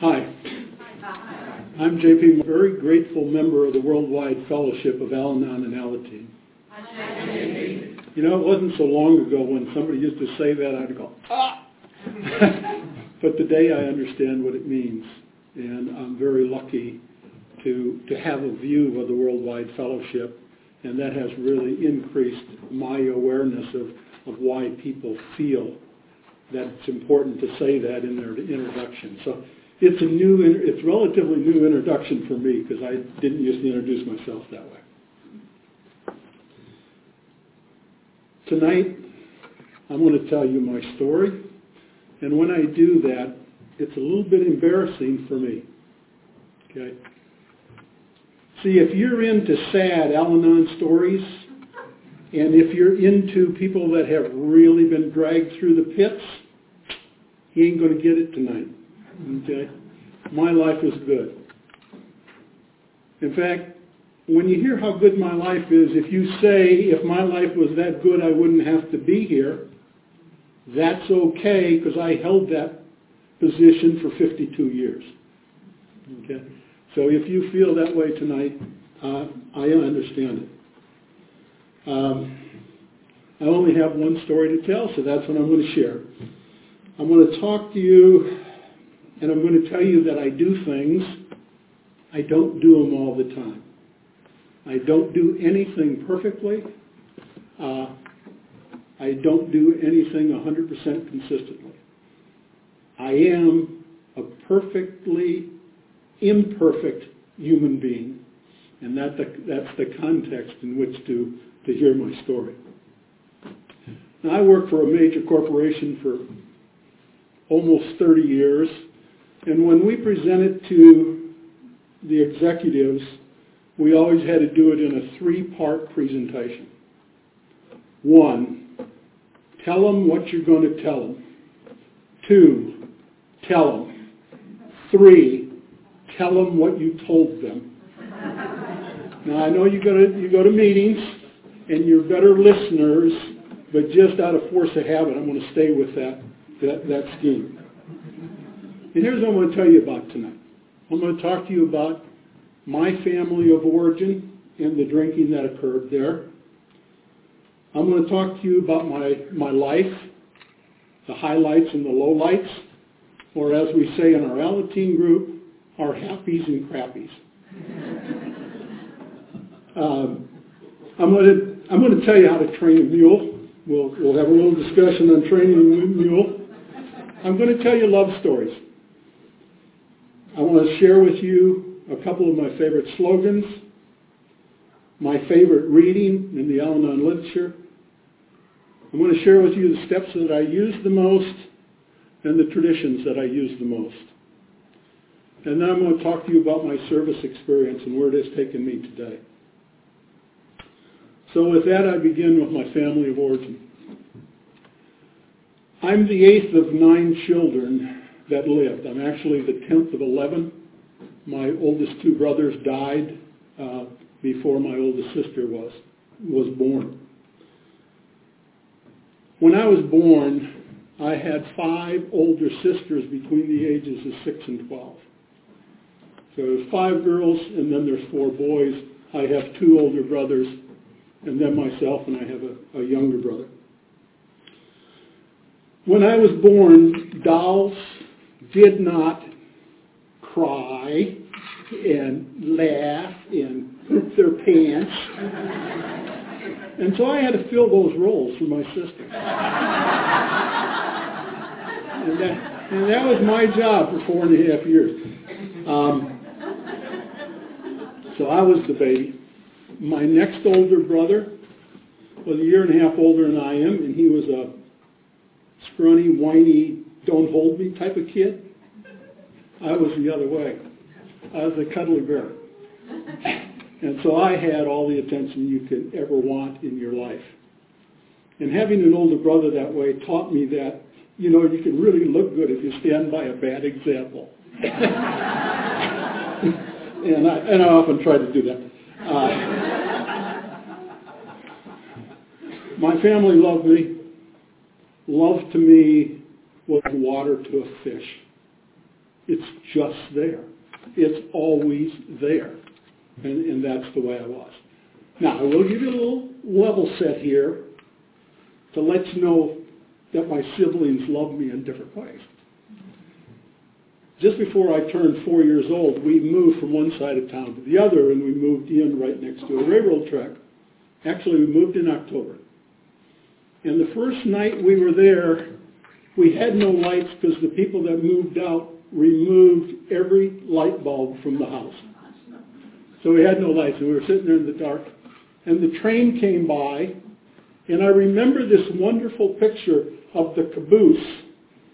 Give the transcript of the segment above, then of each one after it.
Hi. I'm JP, a very grateful member of the Worldwide Fellowship of Al-Anon and Alateen. You know, it wasn't so long ago when somebody used to say that, I'd go, ah! but today I understand what it means, and I'm very lucky to, to have a view of the Worldwide Fellowship, and that has really increased my awareness of, of why people feel that it's important to say that in their introduction. So it's a new, it's relatively new introduction for me because I didn't used to introduce myself that way. Tonight, I'm going to tell you my story, and when I do that, it's a little bit embarrassing for me. Okay? See, if you're into sad Al-Anon stories, and if you're into people that have really been dragged through the pits, you ain't going to get it tonight. Okay? My life is good. In fact, when you hear how good my life is, if you say, if my life was that good, I wouldn't have to be here, that's okay because I held that position for 52 years. Okay? So if you feel that way tonight, uh, I understand it. Um, I only have one story to tell, so that's what I'm going to share. I'm going to talk to you, and I'm going to tell you that I do things. I don't do them all the time. I don't do anything perfectly. Uh, I don't do anything 100% consistently. I am a perfectly imperfect human being, and that the, that's the context in which to, to hear my story. Now, I worked for a major corporation for almost 30 years, and when we presented to the executives, we always had to do it in a three-part presentation. One, tell them what you're going to tell them. Two, tell them. Three, tell them what you told them. Now I know you go to you go to meetings and you're better listeners, but just out of force of habit, I'm going to stay with that that, that scheme. And here's what I'm going to tell you about tonight. I'm going to talk to you about my family of origin and the drinking that occurred there. I'm going to talk to you about my, my life, the highlights and the lowlights, or as we say in our Alateen group, our happies and crappies. um, I'm going to I'm going to tell you how to train a mule. We'll we'll have a little discussion on training a mule. I'm going to tell you love stories. I want to share with you a couple of my favorite slogans, my favorite reading in the Al-Anon literature. I'm going to share with you the steps that I use the most and the traditions that I use the most. And then I'm going to talk to you about my service experience and where it has taken me today. So with that, I begin with my family of origin. I'm the eighth of nine children that lived. I'm actually the tenth of 11. My oldest two brothers died uh, before my oldest sister was, was born. When I was born, I had five older sisters between the ages of 6 and 12. So there's five girls, and then there's four boys. I have two older brothers, and then myself, and I have a, a younger brother. When I was born, dolls did not cry and laugh and poop their pants. And so I had to fill those roles for my sister. And that, and that was my job for four and a half years. Um, so I was the baby. My next older brother was a year and a half older than I am, and he was a scrawny, whiny, don't hold me type of kid. I was the other way. I was a cuddly bear. And so I had all the attention you could ever want in your life. And having an older brother that way taught me that, you know, you can really look good if you stand by a bad example. and, I, and I often try to do that. Uh, my family loved me love to me was water to a fish. It's just there. It's always there. And, and that's the way I was. Now, I will give you a little level set here to let you know that my siblings love me in different ways. Just before I turned four years old, we moved from one side of town to the other, and we moved in right next to a railroad track. Actually, we moved in October. And the first night we were there, we had no lights because the people that moved out removed every light bulb from the house. So we had no lights, and we were sitting there in the dark. And the train came by, and I remember this wonderful picture of the caboose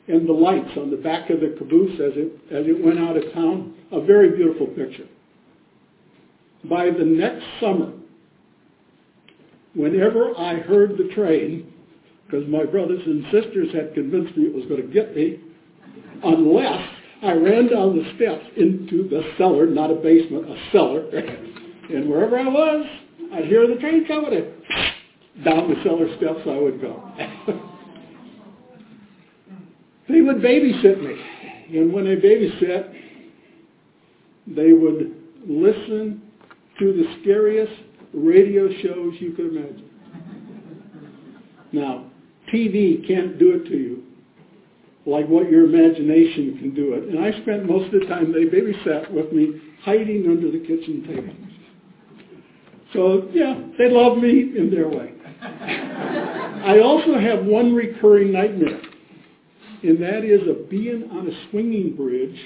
and the lights on the back of the caboose as it, as it went out of town. A very beautiful picture. By the next summer, whenever I heard the train, because my brothers and sisters had convinced me it was going to get me, unless I ran down the steps into the cellar, not a basement, a cellar, and wherever I was, I'd hear the train coming and down the cellar steps I would go. they would babysit me, and when they babysit, they would listen to the scariest radio shows you could imagine. Now, TV can't do it to you like what your imagination can do it. And I spent most of the time they babysat with me hiding under the kitchen table. So, yeah, they love me in their way. I also have one recurring nightmare, and that is of being on a swinging bridge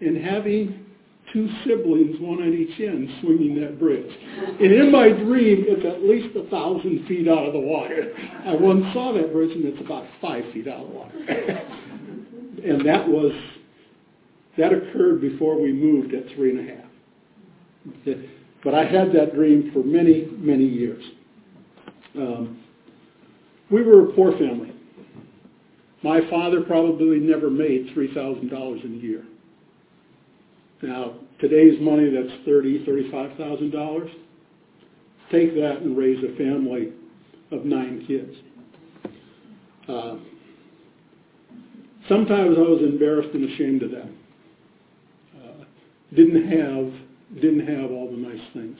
and having two siblings, one on each end, swinging that bridge. And in my dream, it's at least a thousand feet out of the water. I once saw that bridge, and it's about five feet out of the water. and that was, that occurred before we moved at three and a half. But I had that dream for many, many years. Um, we were a poor family. My father probably never made $3,000 in a year. Now, today's money, that's thirty, thirty-five thousand dollars. Take that and raise a family of nine kids. Uh, sometimes I was embarrassed and ashamed of that. Uh, didn't have didn't have all the nice things.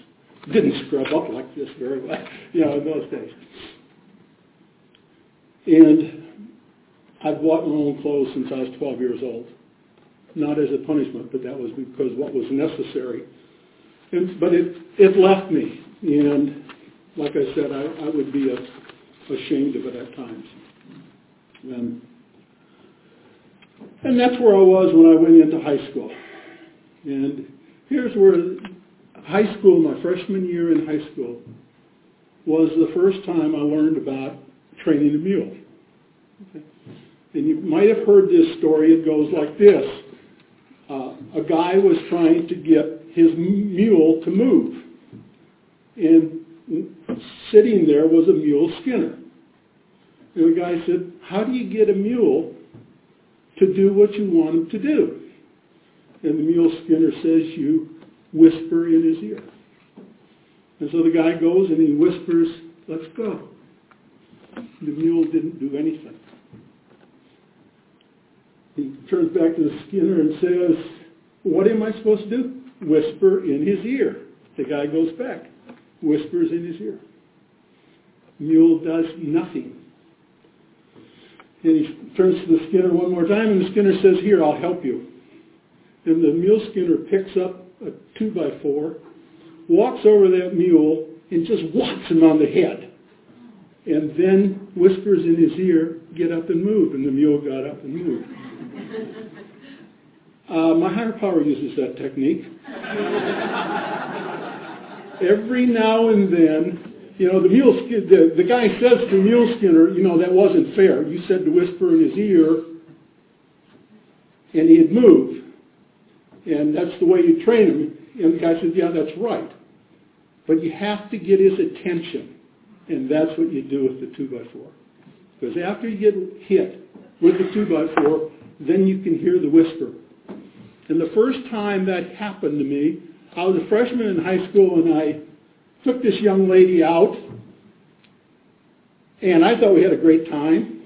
Didn't scrub up like this very well, you know, in those days. And I've bought my own clothes since I was 12 years old not as a punishment, but that was because what was necessary. And, but it, it left me, and like I said, I, I would be a, ashamed of it at times. And, and that's where I was when I went into high school. And here's where high school, my freshman year in high school, was the first time I learned about training a mule. Okay. And you might have heard this story. It goes like this uh, a guy was trying to get his mule to move. And sitting there was a mule skinner. And the guy said, how do you get a mule to do what you want him to do? And the mule skinner says, you whisper in his ear. And so the guy goes and he whispers, let's go. The mule didn't do anything he turns back to the Skinner and says, what am I supposed to do? Whisper in his ear. The guy goes back, whispers in his ear. Mule does nothing. And he turns to the Skinner one more time, and the Skinner says, here, I'll help you. And the mule Skinner picks up a two by four, walks over that mule, and just whacks him on the head. And then whispers in his ear, get up and move. And the mule got up and moved. Uh, my higher power uses that technique. Every now and then, you know, the mule the, the guy says to Mule Skinner, you know, that wasn't fair. You said to whisper in his ear, and he'd move. And that's the way you train him. And the guy says, yeah, that's right. But you have to get his attention. And that's what you do with the 2 by 4 Because after you get hit with the 2 by 4 then you can hear the whisper. And the first time that happened to me, I was a freshman in high school and I took this young lady out and I thought we had a great time.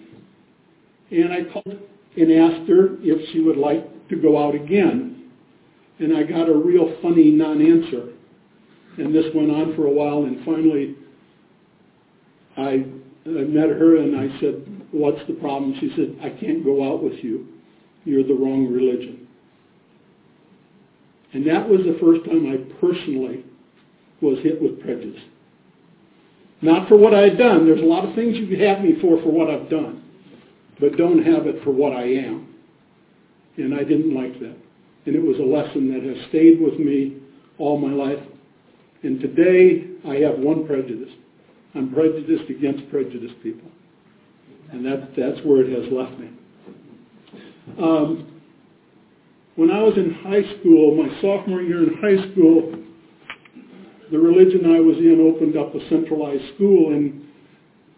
And I called and asked her if she would like to go out again. And I got a real funny non-answer. And this went on for a while, and finally I, I met her and I said, what's the problem? She said, I can't go out with you. You're the wrong religion. And that was the first time I personally was hit with prejudice. Not for what I had done. There's a lot of things you could have me for for what I've done. But don't have it for what I am. And I didn't like that. And it was a lesson that has stayed with me all my life. And today I have one prejudice. I'm prejudiced against prejudiced people. And that, that's where it has left me. Um, when I was in high school, my sophomore year in high school, the religion I was in opened up a centralized school and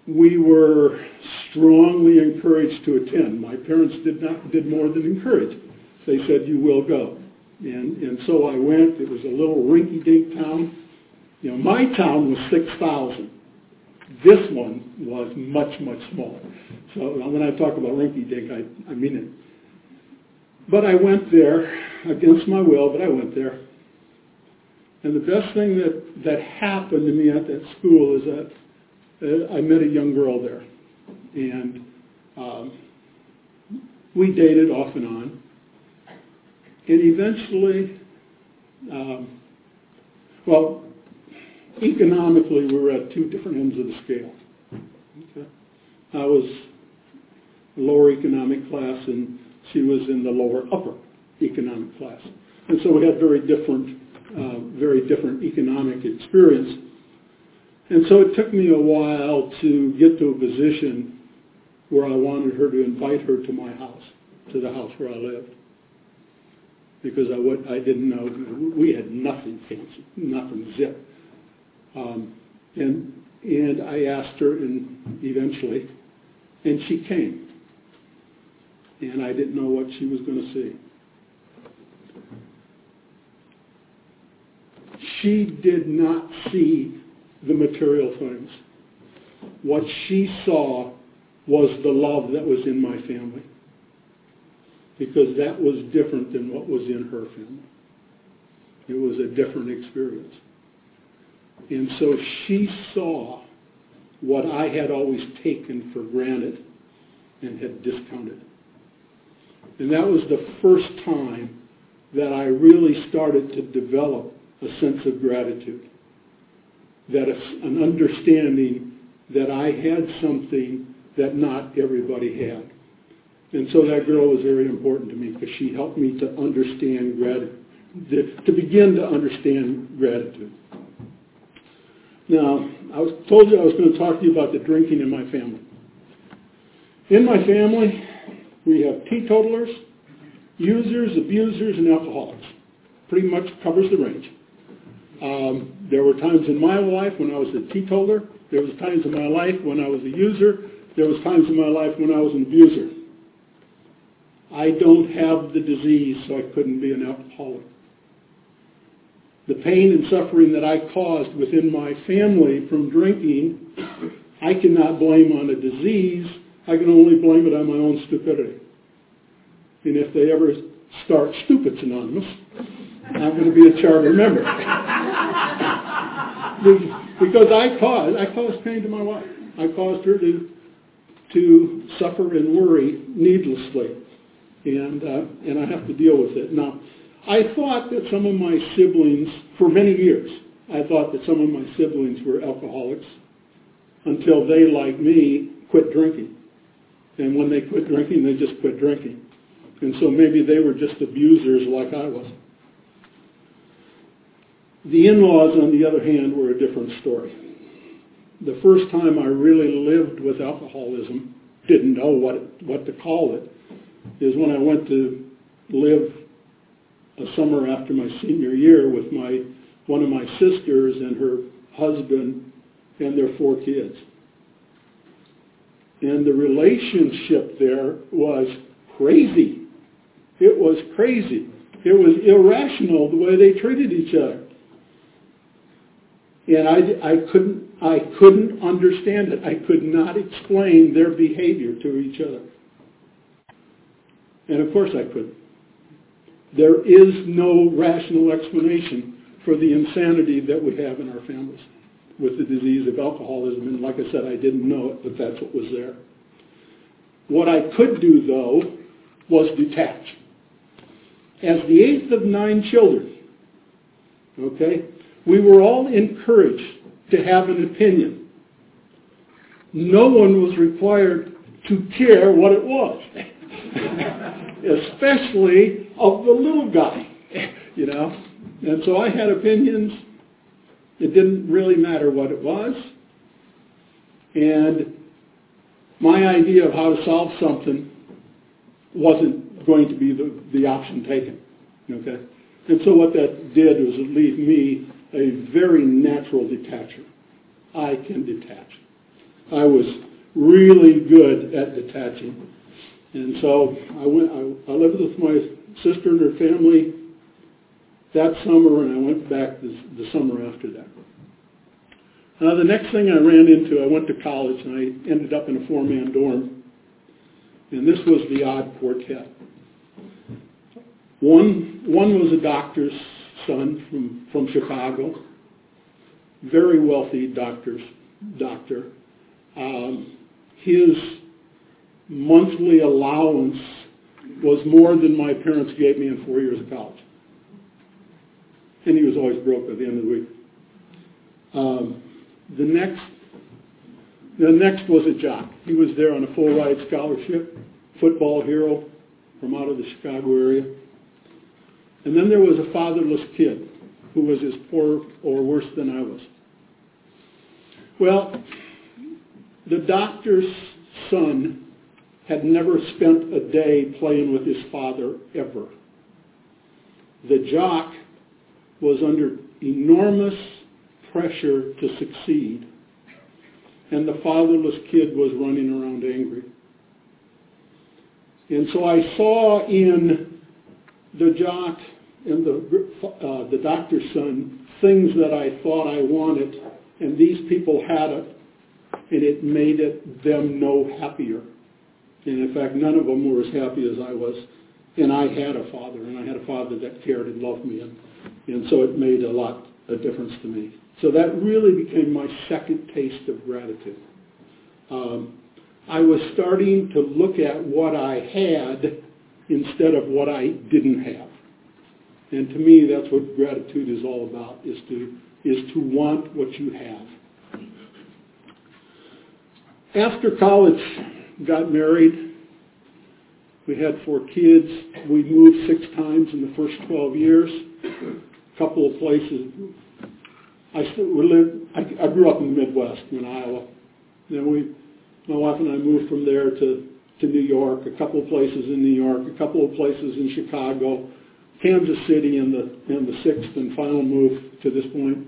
we were strongly encouraged to attend. My parents did not did more than encourage. They said, you will go. And, and so I went. It was a little rinky-dink town. You know, my town was 6,000. This one was much, much smaller. So when I talk about rinky-dink, I, I mean it. But I went there against my will, but I went there. And the best thing that, that happened to me at that school is that uh, I met a young girl there. And um, we dated off and on. And eventually, um, well, economically, we were at two different ends of the scale. Okay. I was lower economic class, and she was in the lower upper economic class. And so we had very different, uh, very different economic experience. And so it took me a while to get to a position where I wanted her to invite her to my house, to the house where I lived. Because I, would, I didn't know, we had nothing fancy, nothing zip. Um, and, and I asked her and eventually, and she came. And I didn't know what she was going to see. She did not see the material things. What she saw was the love that was in my family. Because that was different than what was in her family. It was a different experience. And so she saw what I had always taken for granted and had discounted. And that was the first time that I really started to develop a sense of gratitude. That an understanding that I had something that not everybody had. And so that girl was very important to me because she helped me to understand gratitude, to begin to understand gratitude. Now, I was told you I was going to talk to you about the drinking in my family. In my family, we have teetotalers, users, abusers, and alcoholics. Pretty much covers the range. Um, there were times in my life when I was a teetotaler. There was times in my life when I was a user. There was times in my life when I was an abuser. I don't have the disease, so I couldn't be an alcoholic. The pain and suffering that I caused within my family from drinking, I cannot blame on a disease. I can only blame it on my own stupidity. And if they ever start Stupids Anonymous, I'm going to be a charter member. because I caused, I caused pain to my wife. I caused her to to suffer and worry needlessly. And, uh, and I have to deal with it. Now, I thought that some of my siblings, for many years, I thought that some of my siblings were alcoholics until they, like me, quit drinking. And when they quit drinking, they just quit drinking. And so maybe they were just abusers like I was. The in-laws, on the other hand, were a different story the first time I really lived with alcoholism, didn't know what, what to call it, is when I went to live a summer after my senior year with my one of my sisters and her husband and their four kids. And the relationship there was crazy. It was crazy. It was irrational the way they treated each other. And I, I couldn't I couldn't understand it. I could not explain their behavior to each other. And of course I couldn't. there is no rational explanation for the insanity that we have in our families with the disease of alcoholism. And like I said, I didn't know it, but that's what was there. What I could do, though, was detach. As the eighth of nine children, okay, we were all encouraged to have an opinion. No one was required to care what it was, especially of the little guy, you know. And so I had opinions. It didn't really matter what it was. And my idea of how to solve something wasn't going to be the, the option taken. Okay? And so what that did was it leave me a very natural detacher. I can detach. I was really good at detaching. And so I went I, I lived with my sister and her family that summer and I went back the, the summer after that. Uh, the next thing I ran into, I went to college and I ended up in a four-man dorm. And this was the odd quartet. One, one was a doctor's son from, from Chicago, very wealthy doctor's doctor. Um, his monthly allowance was more than my parents gave me in four years of college. And he was always broke at the end of the week. Um, the next, the next was a jock. He was there on a full ride scholarship, football hero from out of the Chicago area. And then there was a fatherless kid who was as poor or worse than I was. Well, the doctor's son had never spent a day playing with his father ever. The jock was under enormous pressure to succeed, and the fatherless kid was running around angry. And so I saw in the jock and the, uh, the doctor's son things that I thought I wanted, and these people had it, and it made it, them no happier. And in fact, none of them were as happy as I was. And I had a father, and I had a father that cared and loved me, and, and so it made a lot of difference to me. So that really became my second taste of gratitude. Um, I was starting to look at what I had instead of what I didn't have. And to me, that's what gratitude is all about, is to, is to want what you have. After college, got married. We had four kids. We moved six times in the first 12 years. Couple of places. I, I, I grew up in the Midwest in Iowa. Then we, my wife and I moved from there to, to New York, a couple of places in New York, a couple of places in Chicago, Kansas City, and the, and the sixth and final move to this point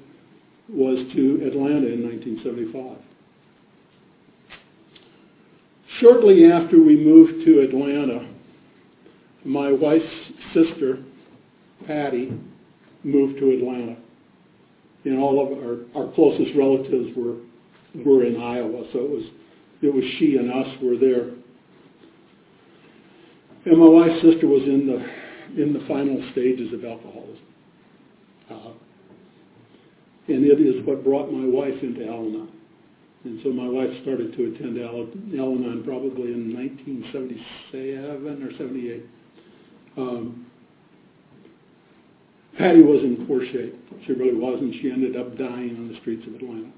was to Atlanta in 1975. Shortly after we moved to Atlanta, my wife's sister, Patty, moved to Atlanta. And all of our, our closest relatives were, were in Iowa, so it was, it was she and us were there. And my wife's sister was in the, in the final stages of alcoholism. Uh, and it is what brought my wife into Al-Anon. And so my wife started to attend Al-Anon probably in 1977 or 78. Um, Patty was in poor shape. She really was, and she ended up dying on the streets of Atlanta.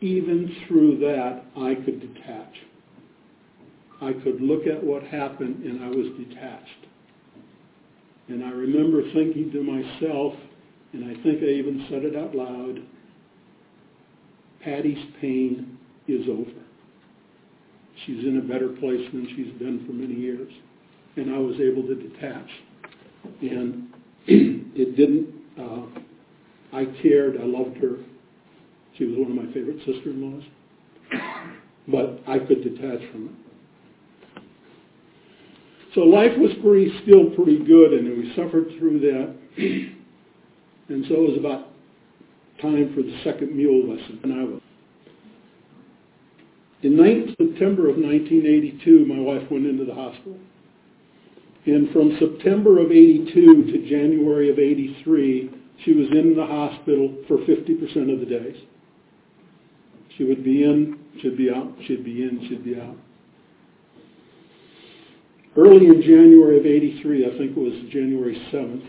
Even through that, I could detach. I could look at what happened, and I was detached. And I remember thinking to myself, and I think I even said it out loud, Patty's pain is over. She's in a better place than she's been for many years. And I was able to detach. And it didn't, uh, I cared, I loved her. She was one of my favorite sister-in-laws. But I could detach from it. So life was pretty, still pretty good, and we suffered through that. And so it was about time for the second mule lesson. And I was. In 9, September of 1982, my wife went into the hospital. And from September of 82 to January of 83, she was in the hospital for 50% of the days. She would be in, she'd be out, she'd be in, she'd be out. Early in January of 83, I think it was January 7th,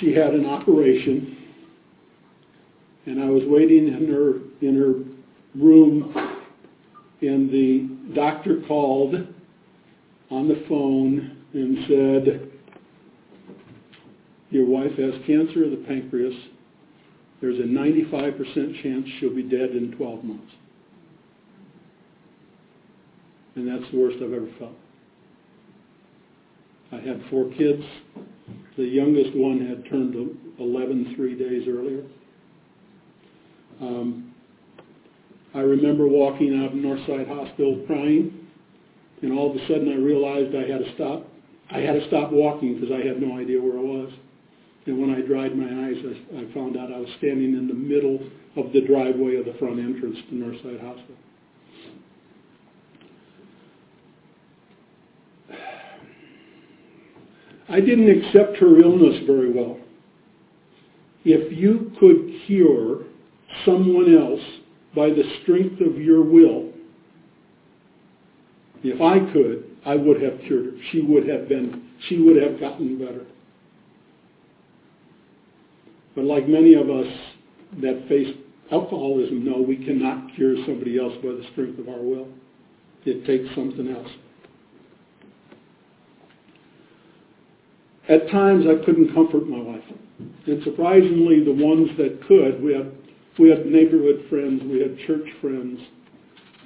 she had an operation, and I was waiting in her, in her room, and the doctor called on the phone and said, your wife has cancer of the pancreas. There's a 95% chance she'll be dead in 12 months. And that's the worst I've ever felt. I had four kids. The youngest one had turned 11 three days earlier. Um, I remember walking out of Northside Hospital crying, and all of a sudden I realized I had to stop. I had to stop walking because I had no idea where I was. And when I dried my eyes, I, I found out I was standing in the middle of the driveway of the front entrance to Northside Hospital. I didn't accept her illness very well. If you could cure someone else by the strength of your will, if I could, I would have cured her. She would have been, she would have gotten better. But like many of us that face alcoholism know, we cannot cure somebody else by the strength of our will. It takes something else. At times I couldn't comfort my wife. And surprisingly, the ones that could, we had, we had neighborhood friends, we had church friends,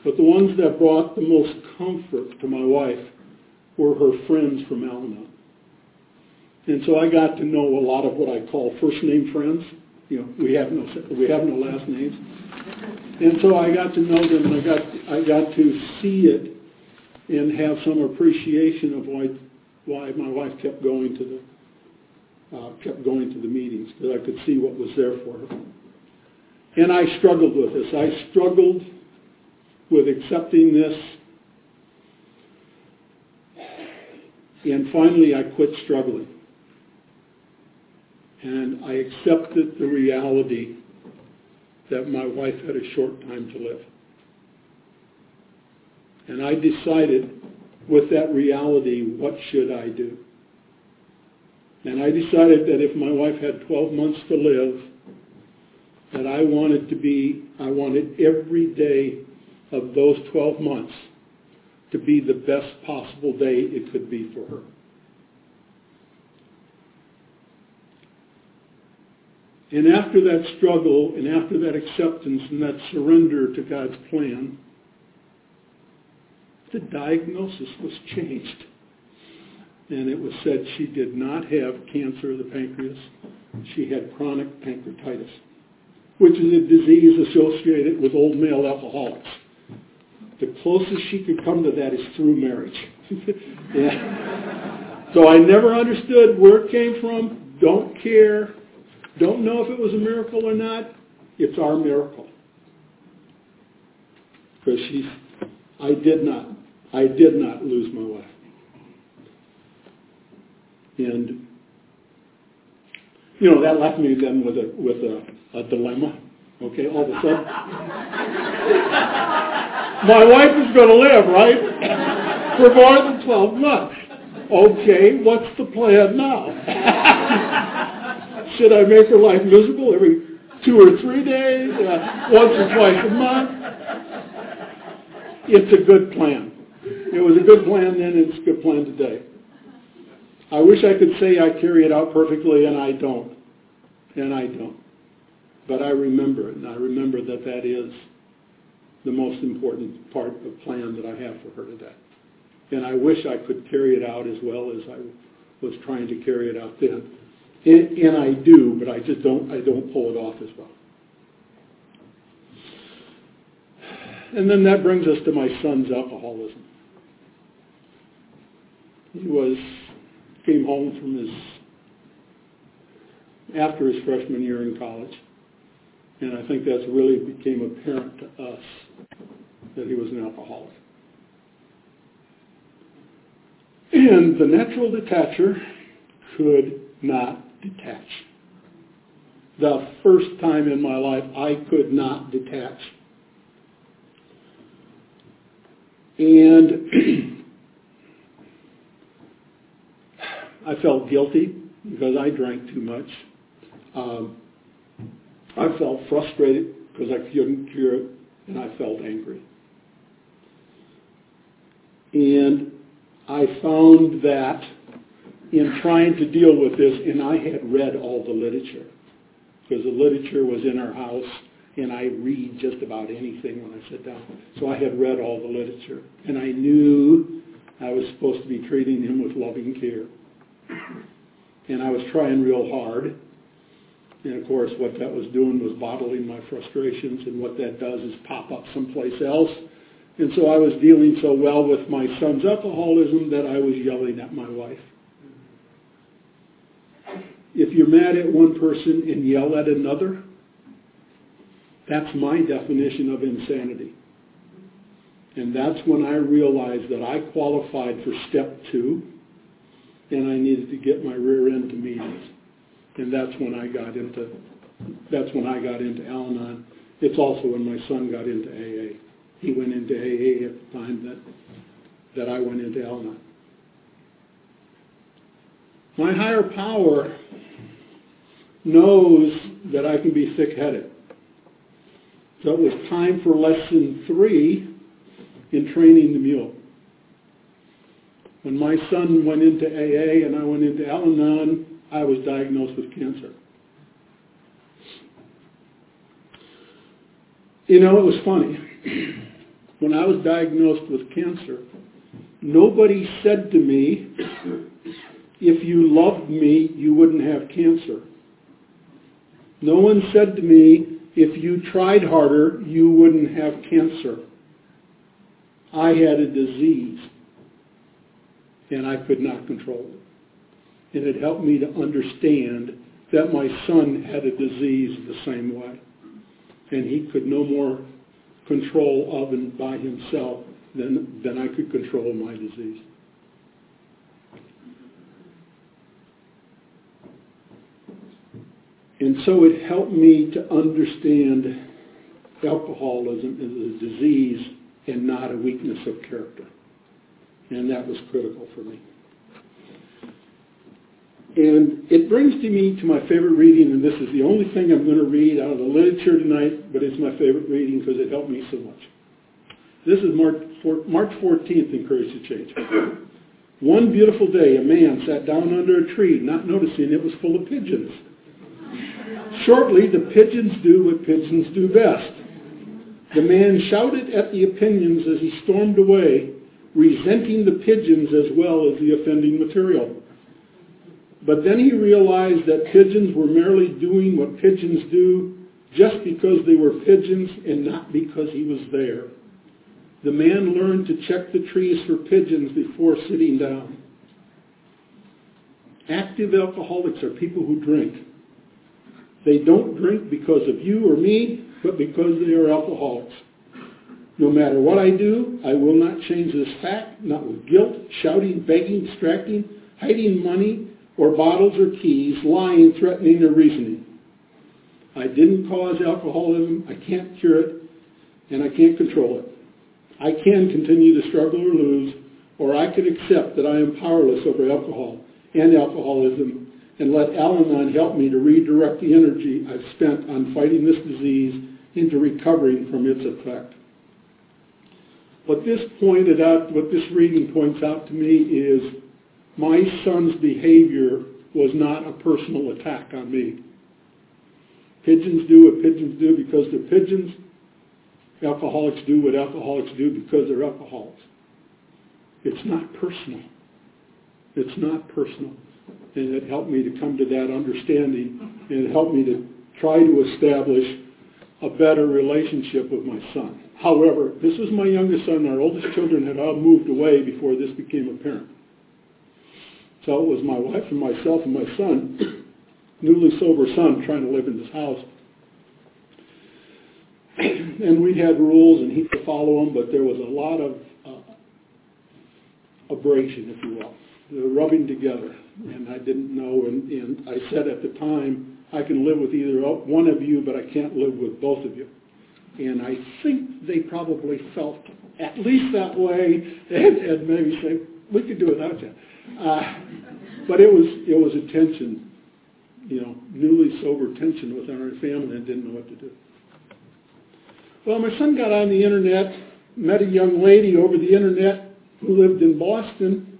but the ones that brought the most comfort to my wife were her friends from Al-Anon. And so I got to know a lot of what I call first name friends. You know, we have no we have no last names. And so I got to know them and I got I got to see it and have some appreciation of why why my wife kept going to the uh, kept going to the meetings because I could see what was there for her. And I struggled with this. I struggled with accepting this. And finally, I quit struggling. And I accepted the reality that my wife had a short time to live. And I decided with that reality, what should I do? And I decided that if my wife had 12 months to live, that I wanted to be, I wanted every day of those 12 months to be the best possible day it could be for her. And after that struggle and after that acceptance and that surrender to God's plan, the diagnosis was changed. And it was said she did not have cancer of the pancreas. She had chronic pancreatitis, which is a disease associated with old male alcoholics. The closest she could come to that is through marriage. yeah. So I never understood where it came from, don't care, don't know if it was a miracle or not. It's our miracle. Because she's, I did not, I did not lose my wife. And, you know, that left me then with a, with a, a dilemma. Okay, all of a sudden. my wife is going to live, right? For more than 12 months. Okay, what's the plan now? Should I make her life miserable every two or three days, uh, once or twice a month? It's a good plan. It was a good plan then, and it's a good plan today. I wish I could say I carry it out perfectly, and I don't. And I don't. But I remember it, and I remember that that is the most important part of plan that I have for her today. And I wish I could carry it out as well as I was trying to carry it out then. And, and I do, but I just don't, I don't pull it off as well. And then that brings us to my son's alcoholism. He was, came home from his, after his freshman year in college. And I think that's really became apparent to us that he was an alcoholic. And the natural detacher could not detach. The first time in my life I could not detach. And I felt guilty because I drank too much. Um, I felt frustrated because I couldn't cure it, and I felt angry. And I found that in trying to deal with this, and I had read all the literature, because the literature was in our house, and I read just about anything when I sit down. So I had read all the literature, and I knew I was supposed to be treating him with loving care. And I was trying real hard. And of course, what that was doing was bottling my frustrations, and what that does is pop up someplace else. And so I was dealing so well with my son's alcoholism that I was yelling at my wife. If you're mad at one person and yell at another, that's my definition of insanity. And that's when I realized that I qualified for step two, and I needed to get my rear end to meetings. And that's when I got into that's when I got into Al-Anon. It's also when my son got into AA. He went into AA at the time that that I went into Al-Anon. My higher power knows that I can be thick-headed. So it was time for lesson three in training the mule. When my son went into AA and I went into Al-Anon, I was diagnosed with cancer. You know, it was funny. When I was diagnosed with cancer, nobody said to me, if you loved me, you wouldn't have cancer. No one said to me, if you tried harder, you wouldn't have cancer. I had a disease, and I could not control it. And it helped me to understand that my son had a disease the same way. And he could no more control of and by himself than, than I could control my disease. And so it helped me to understand alcoholism as a disease and not a weakness of character. And that was critical for me. And it brings to me to my favorite reading, and this is the only thing I'm going to read out of the literature tonight, but it's my favorite reading because it helped me so much. This is March, March 14th in Courage to Change. One beautiful day, a man sat down under a tree, not noticing it was full of pigeons. Shortly, the pigeons do what pigeons do best. The man shouted at the opinions as he stormed away, resenting the pigeons as well as the offending material. But then he realized that pigeons were merely doing what pigeons do just because they were pigeons and not because he was there. The man learned to check the trees for pigeons before sitting down. Active alcoholics are people who drink. They don't drink because of you or me, but because they are alcoholics. No matter what I do, I will not change this fact, not with guilt, shouting, begging, distracting, hiding money, or bottles or keys, lying, threatening, or reasoning. I didn't cause alcoholism, I can't cure it, and I can't control it. I can continue to struggle or lose, or I could accept that I am powerless over alcohol and alcoholism and let Al-Anon help me to redirect the energy I've spent on fighting this disease into recovering from its effect. What this pointed out, what this reading points out to me is my son's behavior was not a personal attack on me. Pigeons do what pigeons do because they're pigeons. Alcoholics do what alcoholics do because they're alcoholics. It's not personal. It's not personal. And it helped me to come to that understanding and it helped me to try to establish a better relationship with my son. However, this was my youngest son. Our oldest children had all moved away before this became apparent. So it was my wife and myself and my son, newly sober son, trying to live in this house. and we had rules and he could follow them, but there was a lot of uh, abrasion, if you will. the rubbing together, and I didn't know, and, and I said at the time, I can live with either one of you, but I can't live with both of you. And I think they probably felt at least that way, and, and maybe say, we could do without you. Uh, but it was it was a tension, you know, newly sober tension within our family and didn't know what to do. Well, my son got on the internet, met a young lady over the internet who lived in Boston,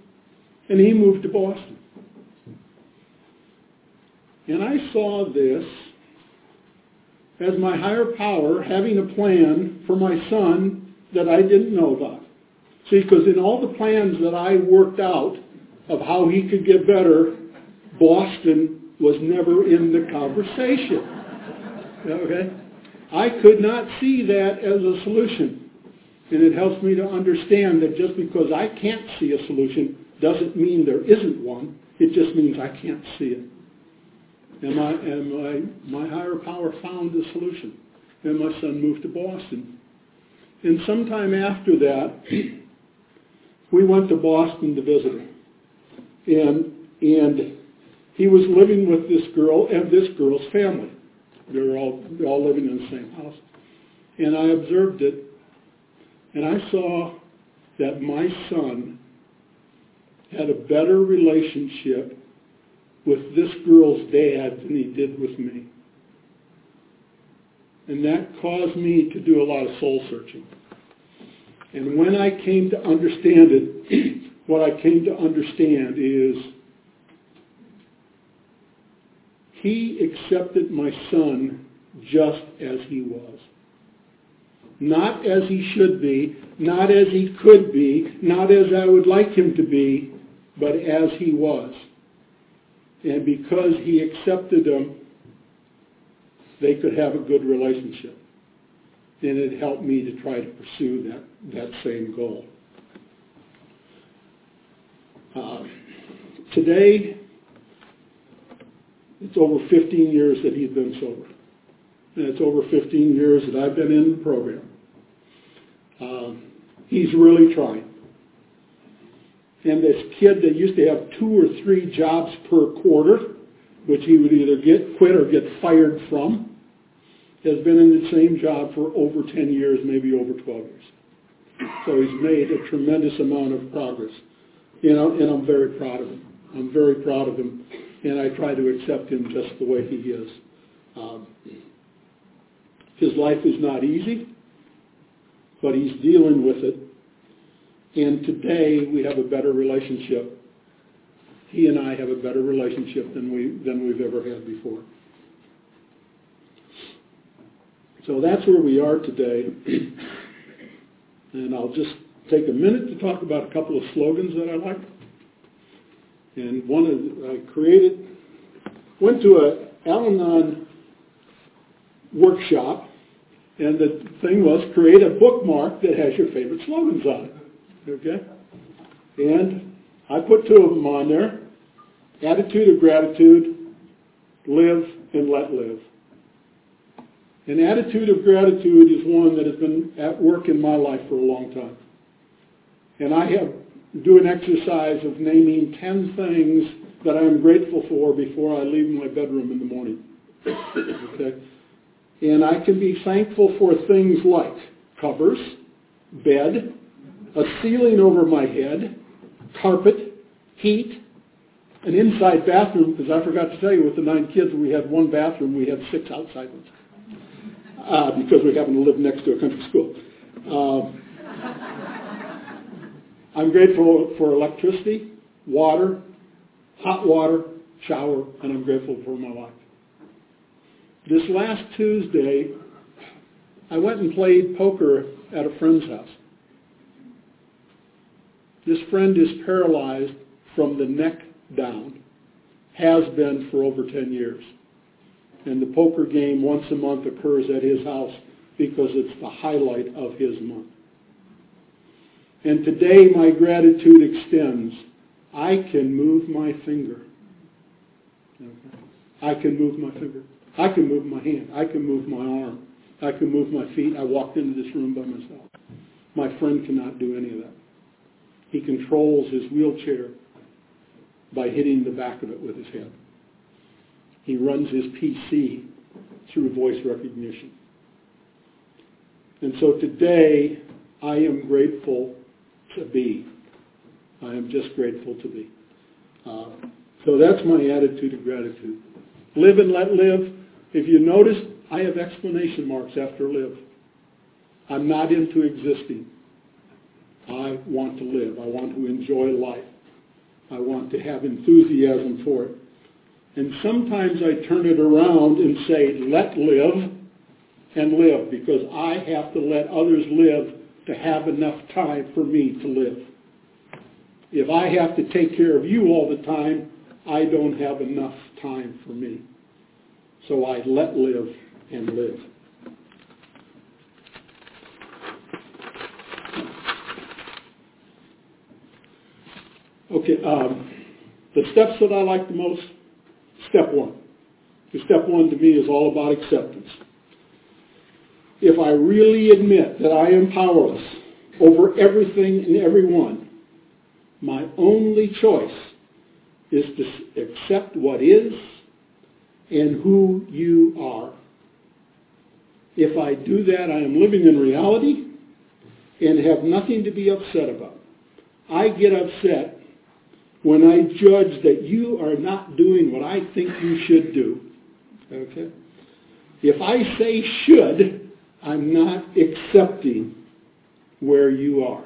and he moved to Boston. And I saw this as my higher power having a plan for my son that I didn't know about. See, because in all the plans that I worked out of how he could get better, Boston was never in the conversation. Okay? I could not see that as a solution. And it helps me to understand that just because I can't see a solution doesn't mean there isn't one. It just means I can't see it. And my, and my, my higher power found the solution. And my son moved to Boston. And sometime after that, we went to Boston to visit him. And, and he was living with this girl and this girl's family. They were all, they were all living in the same house. And I observed it, and I saw that my son had a better relationship with this girl's dad than he did with me. And that caused me to do a lot of soul searching. And when I came to understand it, what I came to understand is he accepted my son just as he was. Not as he should be, not as he could be, not as I would like him to be, but as he was. And because he accepted them, they could have a good relationship. And it helped me to try to pursue that, that same goal. Uh, today, it's over 15 years that he's been sober. And it's over 15 years that I've been in the program. Um, he's really trying. And this kid that used to have two or three jobs per quarter, which he would either get quit or get fired from, has been in the same job for over 10 years, maybe over 12 years. So he's made a tremendous amount of progress. You know, and I'm very proud of him. I'm very proud of him, and I try to accept him just the way he is. Um, his life is not easy, but he's dealing with it. And today we have a better relationship. He and I have a better relationship than we than we've ever had before. So that's where we are today. and I'll just take a minute to talk about a couple of slogans that I like. And one is I created, went to a Al-Anon workshop, and the thing was create a bookmark that has your favorite slogans on it. Okay? And I put two of them on there. Attitude of gratitude, live and let live. An attitude of gratitude is one that has been at work in my life for a long time. And I have do an exercise of naming 10 things that I'm grateful for before I leave my bedroom in the morning. okay? And I can be thankful for things like covers, bed, a ceiling over my head, carpet, heat, an inside bathroom, because I forgot to tell you with the nine kids, we had one bathroom, we had six outside ones, uh, because we happen to live next to a country school. Um, I'm grateful for electricity, water, hot water, shower, and I'm grateful for my wife. This last Tuesday, I went and played poker at a friend's house. This friend is paralyzed from the neck down, has been for over 10 years. And the poker game once a month occurs at his house because it's the highlight of his month. And today my gratitude extends. I can move my finger. I can move my finger. I can move my hand. I can move my arm. I can move my feet. I walked into this room by myself. My friend cannot do any of that. He controls his wheelchair by hitting the back of it with his head. He runs his PC through voice recognition. And so today, I am grateful to be. I am just grateful to be. Uh, so that's my attitude of gratitude. Live and let live. If you notice, I have explanation marks after live. I'm not into existing. I want to live. I want to enjoy life. I want to have enthusiasm for it. And sometimes I turn it around and say, let live and live, because I have to let others live to have enough time for me to live. If I have to take care of you all the time, I don't have enough time for me. So I let live and live. Okay, um, the steps that I like the most, step one. Step one to me is all about acceptance. If I really admit that I am powerless over everything and everyone, my only choice is to accept what is and who you are. If I do that, I am living in reality and have nothing to be upset about. I get upset when I judge that you are not doing what I think you should do. Okay? If I say should, I'm not accepting where you are.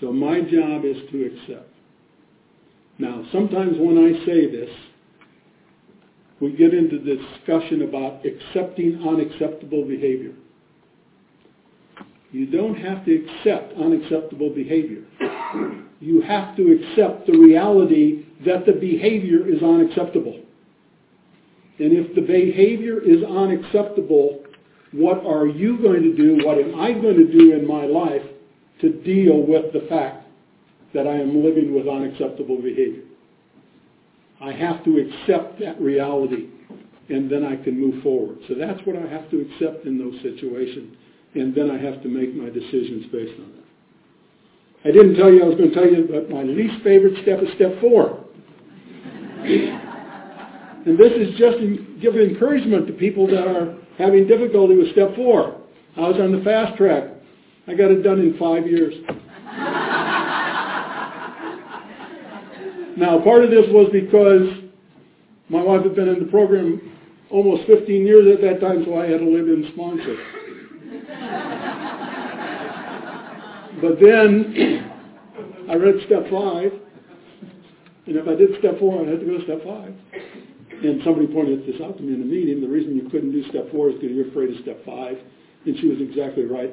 So my job is to accept. Now, sometimes when I say this, we get into discussion about accepting unacceptable behavior. You don't have to accept unacceptable behavior. You have to accept the reality that the behavior is unacceptable. And if the behavior is unacceptable, what are you going to do? What am I going to do in my life to deal with the fact that I am living with unacceptable behavior? I have to accept that reality and then I can move forward. So that's what I have to accept in those situations. And then I have to make my decisions based on that. I didn't tell you I was going to tell you, but my least favorite step is step four. and this is just to give encouragement to people that are having difficulty with step four. I was on the fast track. I got it done in five years. now, part of this was because my wife had been in the program almost 15 years at that time, so I had to live in sponsor. but then I read step five, and if I did step four, I had to go to step five. And somebody pointed this out to me in a meeting. The reason you couldn't do step four is because you're afraid of step five. And she was exactly right.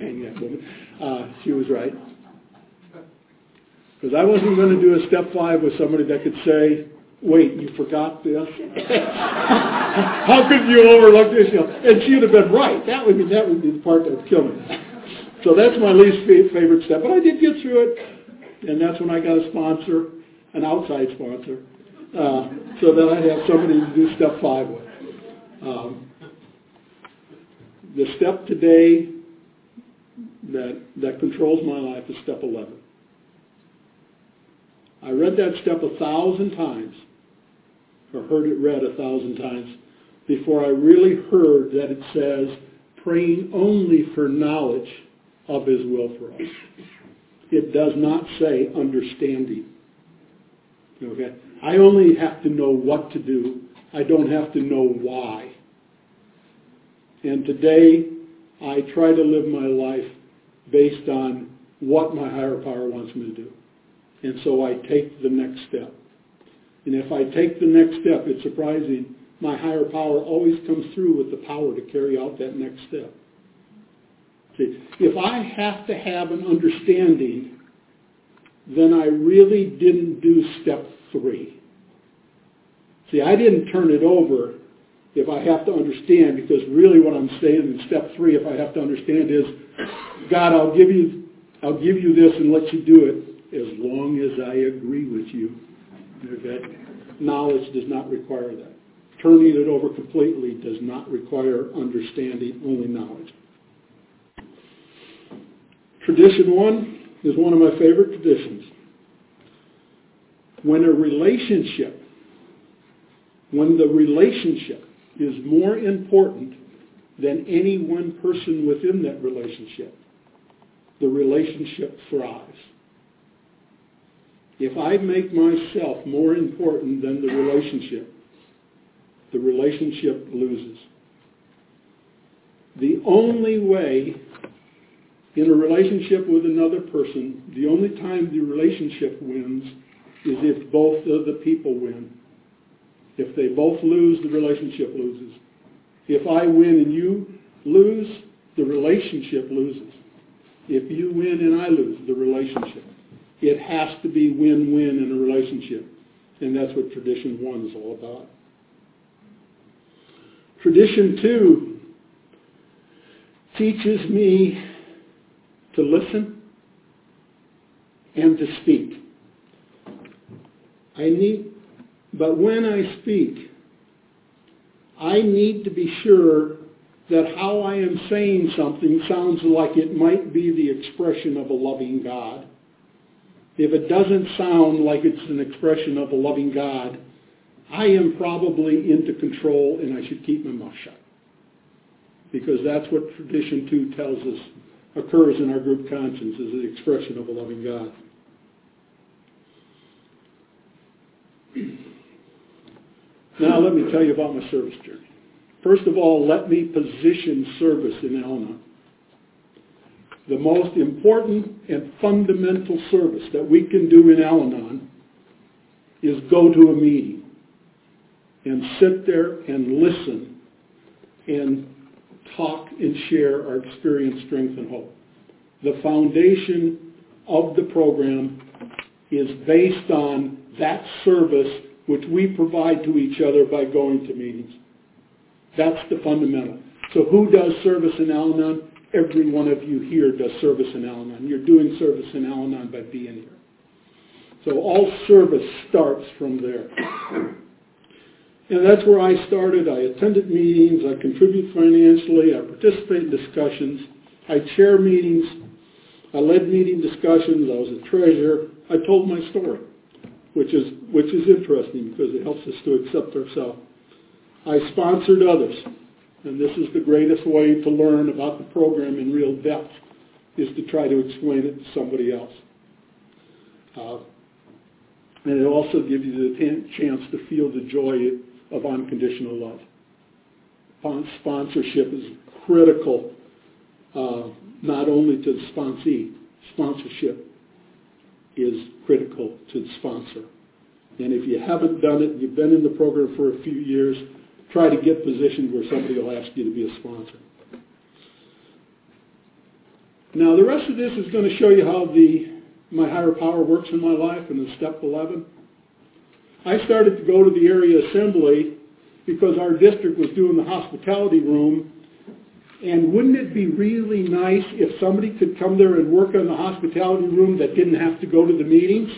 Hang that woman. Uh, she was right. Because I wasn't going to do a step five with somebody that could say, wait, you forgot this? How could you overlook this? You know, and she would have been right. That would be that would be the part that would kill me. So that's my least favorite step. But I did get through it, and that's when I got a sponsor, an outside sponsor, so that I'd have somebody to do step five with. Um, the step today that that controls my life is step 11. I read that step a thousand times or heard it read a thousand times before I really heard that it says praying only for knowledge of his will for us. It does not say understanding. Okay? I only have to know what to do. I don't have to know why. And today, I try to live my life based on what my higher power wants me to do. And so I take the next step. And if I take the next step, it's surprising, my higher power always comes through with the power to carry out that next step. See, if I have to have an understanding, then I really didn't do step three. See, I didn't turn it over if I have to understand, because really what I'm saying in step three, if I have to understand, is God, I'll give you, I'll give you this and let you do it as long as I agree with you. Okay? Knowledge does not require that. Turning it over completely does not require understanding, only knowledge. Tradition one is one of my favorite traditions. When a relationship, when the relationship is more important than any one person within that relationship, the relationship thrives. If I make myself more important than the relationship, the relationship loses. The only way in a relationship with another person, the only time the relationship wins is if both of the people win. If they both lose, the relationship loses. If I win and you lose, the relationship loses. If you win and I lose, the relationship. It has to be win-win in a relationship. And that's what tradition one is all about. Tradition two teaches me to listen and to speak. I need, but when I speak, I need to be sure that how I am saying something sounds like it might be the expression of a loving God. If it doesn't sound like it's an expression of a loving God, I am probably into control and I should keep my mouth shut. Because that's what tradition two tells us occurs in our group conscience as the expression of a loving God. Now let me tell you about my service journey. First of all, let me position service in Al-Anon. The most important and fundamental service that we can do in Al-Anon is go to a meeting and sit there and listen and talk and share our experience, strength, and hope. The foundation of the program is based on that service which we provide to each other by going to meetings. That's the fundamental. So who does service in Al-Anon? Every one of you here does service in Al-Anon. You're doing service in Al-Anon by being here. So all service starts from there. And that's where I started. I attended meetings. I contribute financially. I participate in discussions. I chair meetings. I led meeting discussions. I was a treasurer. I told my story, which is, which is interesting because it helps us to accept ourselves. I sponsored others. And this is the greatest way to learn about the program in real depth, is to try to explain it to somebody else. Uh, and it also gives you the chance to feel the joy of unconditional love. Sponsorship is critical, uh, not only to the sponsee. Sponsorship is critical to the sponsor. And if you haven't done it, you've been in the program for a few years, try to get positioned where somebody will ask you to be a sponsor. Now, the rest of this is going to show you how the my higher power works in my life in the step 11. I started to go to the area assembly because our district was doing the hospitality room. And wouldn't it be really nice if somebody could come there and work on the hospitality room that didn't have to go to the meetings?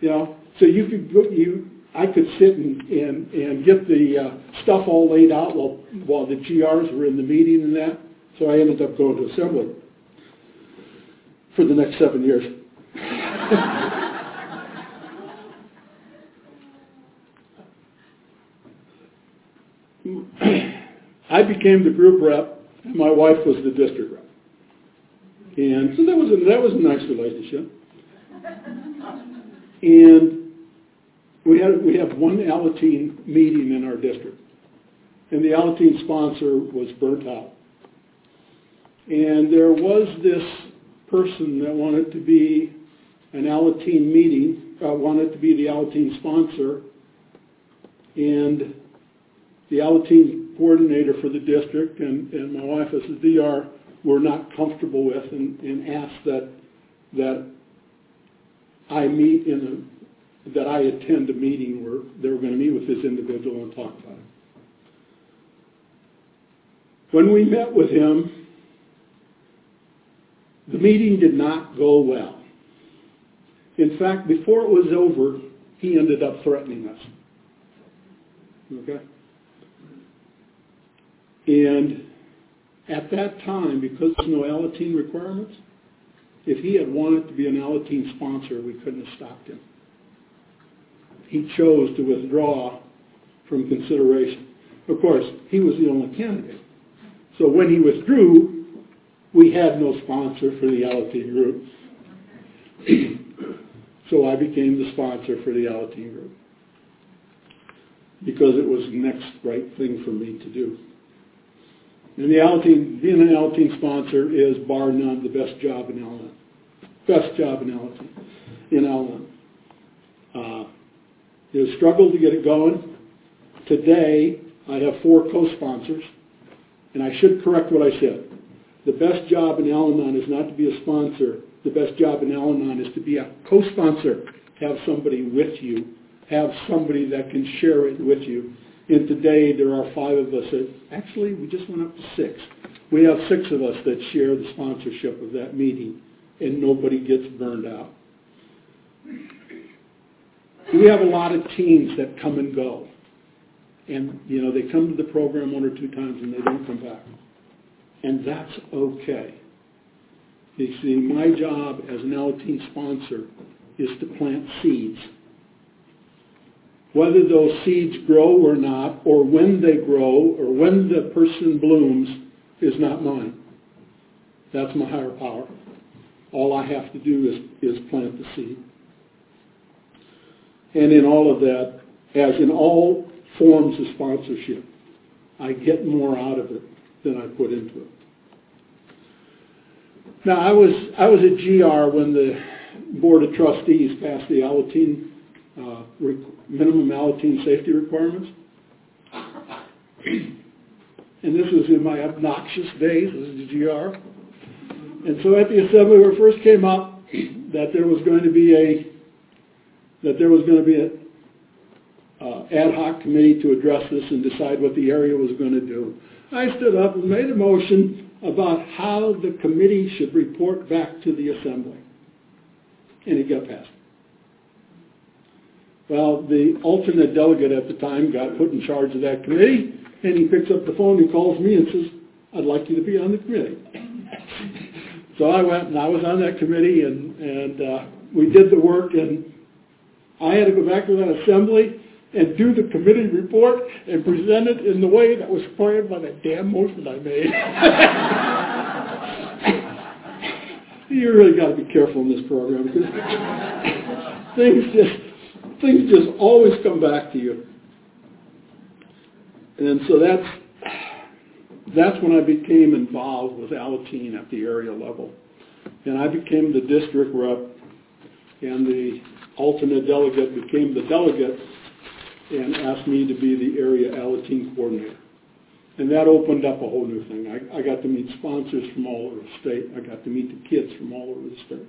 You know, so you could go, you I could sit and and, and get the uh, stuff all laid out while while the GRs were in the meeting and that. So I ended up going to assembly for the next seven years. I became the group rep. My wife was the district rep, and so that was a, that was a nice relationship. And we had we have one Alateen meeting in our district, and the Alateen sponsor was burnt out. And there was this person that wanted to be an Alateen meeting, uh, wanted to be the Alateen sponsor, and the Alateen coordinator for the district and, and my wife as the DR were not comfortable with and, and asked that that I meet in a that I attend a meeting where they were going to meet with this individual and talk about it. When we met with him, the meeting did not go well. In fact, before it was over, he ended up threatening us. Okay? And at that time, because there's no Alateen requirements, if he had wanted to be an Alateen sponsor, we couldn't have stopped him. he chose to withdraw from consideration. Of course, he was the only candidate. So when he withdrew, we had no sponsor for the Alateen group. so I became the sponsor for the Alateen group because it was the next right thing for me to do. And the Alateen, being an Alateen sponsor is bar none the best job in Alateen. Best job in Alateen, in Alateen. Uh, it has struggled to get it going. Today, I have four co-sponsors, and I should correct what I said. The best job in Al-Anon is not to be a sponsor. The best job in Al-Anon is to be a co-sponsor. Have somebody with you. Have somebody that can share it with you. And today there are five of us that, actually we just went up to six. We have six of us that share the sponsorship of that meeting and nobody gets burned out. We have a lot of teens that come and go. And, you know, they come to the program one or two times and they don't come back. And that's okay. You see, my job as an Alateen sponsor is to plant seeds. Whether those seeds grow or not, or when they grow, or when the person blooms, is not mine. That's my higher power. All I have to do is, is plant the seed. And in all of that, as in all forms of sponsorship, I get more out of it than I put into it. Now, I was, I was at GR when the Board of Trustees passed the Alateen, minimum Alateen safety requirements. And this was in my obnoxious days as a GR. And so at the assembly where it first came up that there was going to be a that there was going to be a uh, ad hoc committee to address this and decide what the area was going to do. I stood up and made a motion about how the committee should report back to the assembly. And it got passed. Well, the alternate delegate at the time got put in charge of that committee, and he picks up the phone and calls me and says, I'd like you to be on the committee. so I went and I was on that committee, and, and uh, we did the work, and I had to go back to that assembly and do the committee report and present it in the way that was required by that damn motion I made. you really got to be careful in this program because things just things just always come back to you. And so that's that's when I became involved with Alateen at the area level. And I became the district rep and the alternate delegate became the delegate and asked me to be the area Alateen coordinator. And that opened up a whole new thing. I, I got to meet sponsors from all over the state. I got to meet the kids from all over the state.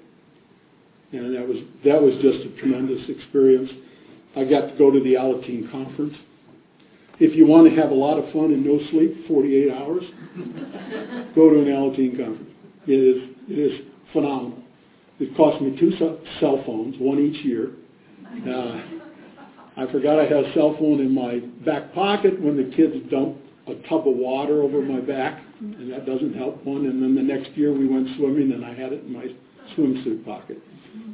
And that was, that was just a tremendous experience. I got to go to the Alateen conference. If you want to have a lot of fun and no sleep, 48 hours, go to an Alateen conference. It is, it is phenomenal. It cost me two cell phones, one each year. Uh, I forgot I had a cell phone in my back pocket when the kids dumped a tub of water over my back, and that doesn't help one. And then the next year we went swimming, and I had it in my swimsuit pocket.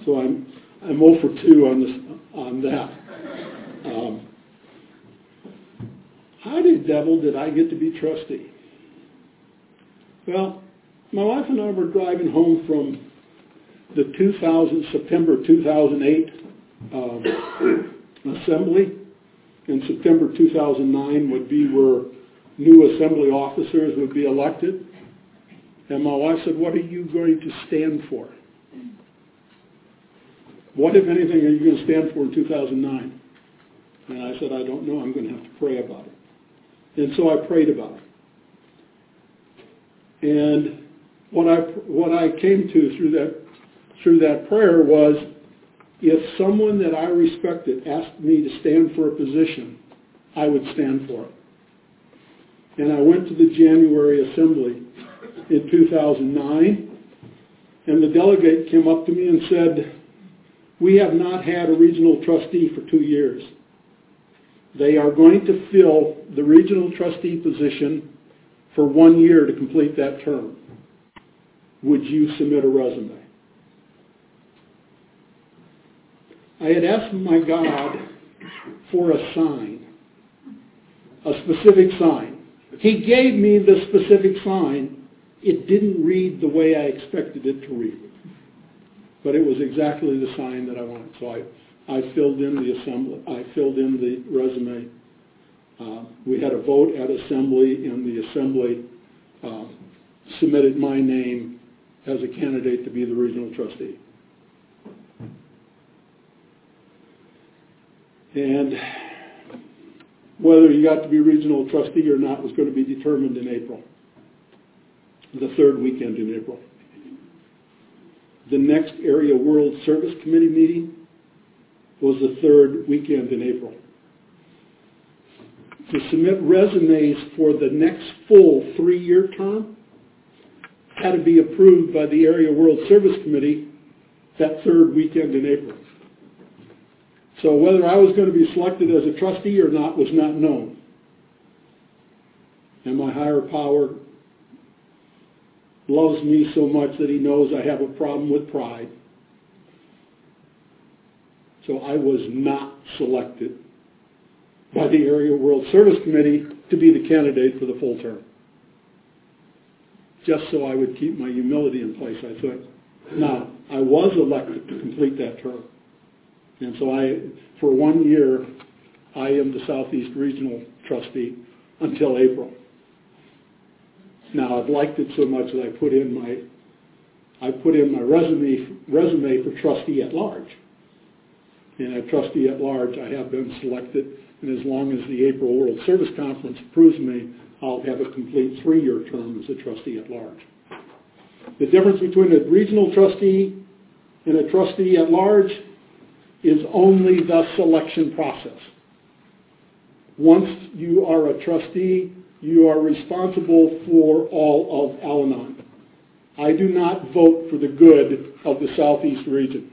So I'm I'm 0 for 2 on this on that. Um, how the devil did I get to be trustee? Well, my wife and I were driving home from the 2000 September 2008 um, assembly. In September 2009 would be where new assembly officers would be elected. And my wife said, what are you going to stand for? What, if anything, are you going to stand for in 2009? And I said, I don't know. I'm going to have to pray about it. And so I prayed about it. And what I, what I came to through that, through that prayer was if someone that I respected asked me to stand for a position, I would stand for it. And I went to the January Assembly in 2009, and the delegate came up to me and said, we have not had a regional trustee for two years. They are going to fill the regional trustee position for one year to complete that term. Would you submit a resume? I had asked my God for a sign, a specific sign. He gave me the specific sign. It didn't read the way I expected it to read. But it was exactly the sign that I wanted. So I, I filled in the assembly, I filled in the resume. Uh, we had a vote at assembly, and the assembly uh, submitted my name as a candidate to be the regional trustee. And whether you got to be regional trustee or not was going to be determined in April, the third weekend in April. The next Area World Service Committee meeting was the third weekend in April. To submit resumes for the next full three-year term had to be approved by the Area World Service Committee that third weekend in April. So whether I was going to be selected as a trustee or not was not known. And my higher power loves me so much that he knows I have a problem with pride. So I was not selected by the Area World Service Committee to be the candidate for the full term. Just so I would keep my humility in place, I thought. Now, I was elected to complete that term. And so I, for one year, I am the Southeast Regional Trustee until April. Now I've liked it so much that I put in my, I put in my resume, resume for trustee at large. And at trustee at large, I have been selected, and as long as the April World Service Conference approves me, I'll have a complete three-year term as a trustee at large. The difference between a regional trustee and a trustee at large is only the selection process. Once you are a trustee, you are responsible for all of Al-Anon. I do not vote for the good of the Southeast region.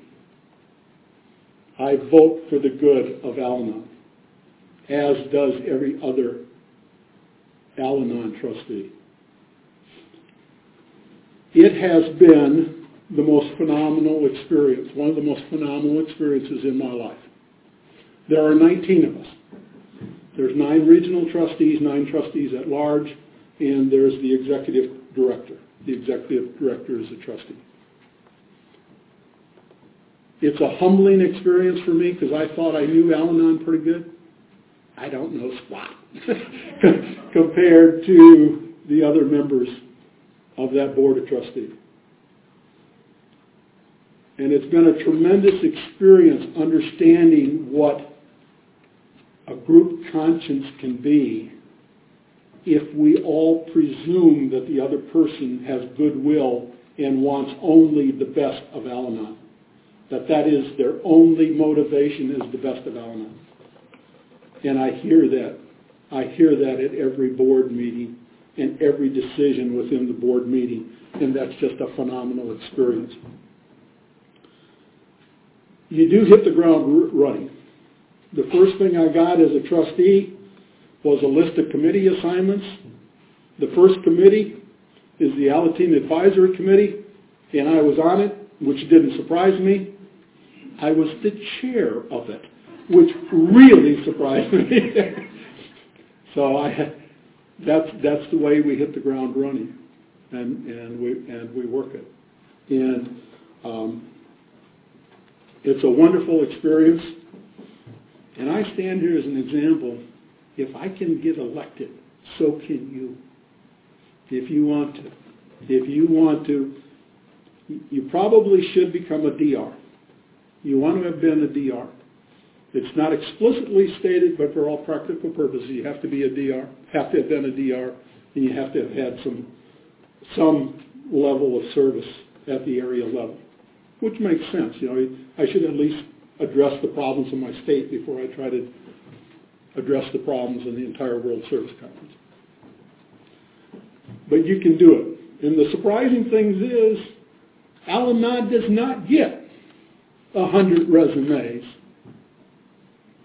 I vote for the good of Al-Anon, as does every other Al-Anon trustee. It has been the most phenomenal experience, one of the most phenomenal experiences in my life. There are 19 of us. There's nine regional trustees, nine trustees at large, and there's the executive director. The executive director is a trustee. It's a humbling experience for me because I thought I knew Al-Anon pretty good. I don't know squat compared to the other members of that board of trustees. And it's been a tremendous experience understanding what a group conscience can be if we all presume that the other person has goodwill and wants only the best of Al-Anon. That that is their only motivation is the best of Al-Anon. And I hear that. I hear that at every board meeting and every decision within the board meeting. And that's just a phenomenal experience you do hit the ground running. The first thing I got as a trustee was a list of committee assignments. The first committee is the Alateen Advisory Committee, and I was on it, which didn't surprise me. I was the chair of it, which really surprised me. so I, that's that's the way we hit the ground running, and and we and we work it. And um, it's a wonderful experience. And I stand here as an example. If I can get elected, so can you. If you want to. If you want to, you probably should become a DR. You want to have been a DR. It's not explicitly stated, but for all practical purposes, you have to be a DR, have to have been a DR, and you have to have had some some level of service at the area level which makes sense. You know, I should at least address the problems in my state before I try to address the problems in the entire World Service Conference. But you can do it. And the surprising thing is, Al-Anon does not get a hundred resumes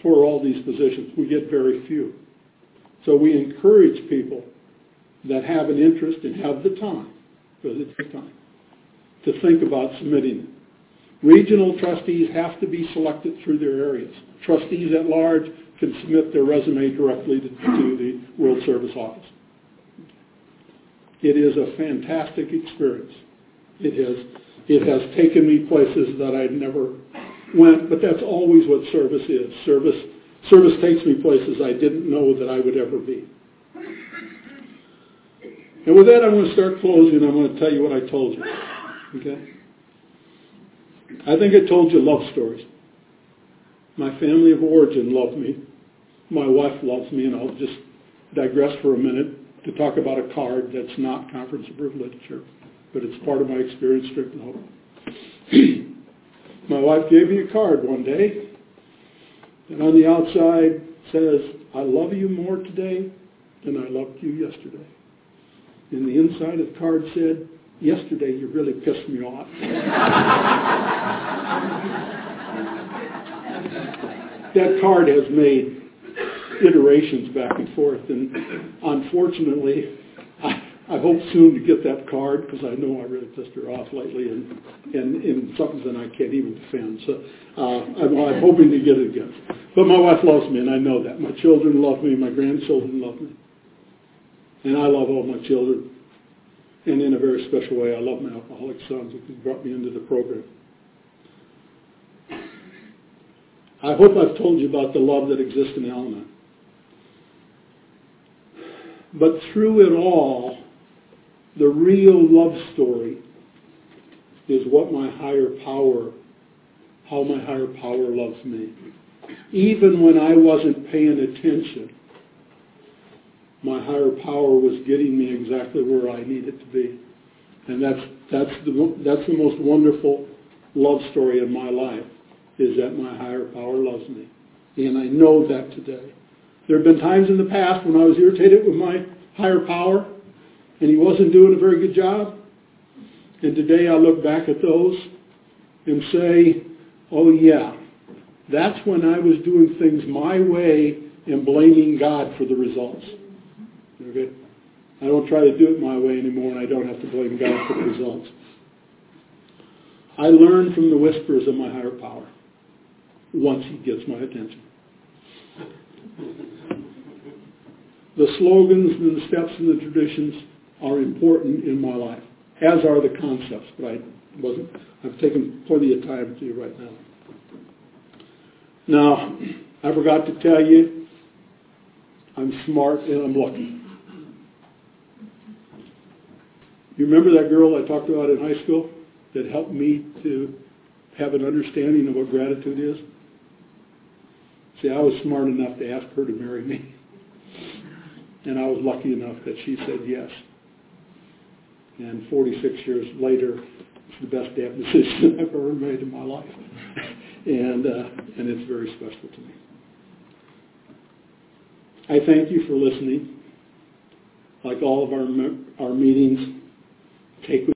for all these positions. We get very few. So we encourage people that have an interest and have the time, because it takes time, to think about submitting it. Regional trustees have to be selected through their areas. Trustees at large can submit their resume directly to, to the World Service Office. It is a fantastic experience. It has, it has taken me places that I never went, but that's always what service is. Service, service takes me places I didn't know that I would ever be. And with that, I'm going to start closing. I'm going to tell you what I told you. Okay? I think I told you love stories. My family of origin loved me. My wife loves me, and I'll just digress for a minute to talk about a card that's not Conference of Literature, but it's part of my experience, and hope. my wife gave me a card one day, and on the outside says, I love you more today than I loved you yesterday. And the inside of the card said, yesterday you really pissed me off. that card has made iterations back and forth, and unfortunately, I, I hope soon to get that card because I know I really pissed her off lately, and and in something that I can't even defend. So uh, I'm, I'm hoping to get it again. But my wife loves me, and I know that. My children love me. My grandchildren love me, and I love all my children. And in a very special way, I love my alcoholic sons who brought me into the program. I hope I've told you about the love that exists in Al-Anon. But through it all, the real love story is what my higher power, how my higher power loves me. Even when I wasn't paying attention, my higher power was getting me exactly where I needed to be. And that's, that's, the, that's the most wonderful love story in my life, is that my higher power loves me. And I know that today. There have been times in the past when I was irritated with my higher power and he wasn't doing a very good job. And today I look back at those and say, oh yeah, that's when I was doing things my way and blaming God for the results. Okay? I don't try to do it my way anymore and I don't have to blame God for the results. I learn from the whispers of my higher power once he gets my attention. The slogans and the steps and the traditions are important in my life, as are the concepts, but I wasn't, I've taken plenty of time to you right now. Now, I forgot to tell you, I'm smart and I'm lucky. You remember that girl I talked about in high school that helped me to have an understanding of what gratitude is? See, I was smart enough to ask her to marry me. And I was lucky enough that she said yes. And 46 years later, it's the best damn decision I've ever made in my life. and, uh, and it's very special to me. I thank you for listening. Like all of our, our meetings, take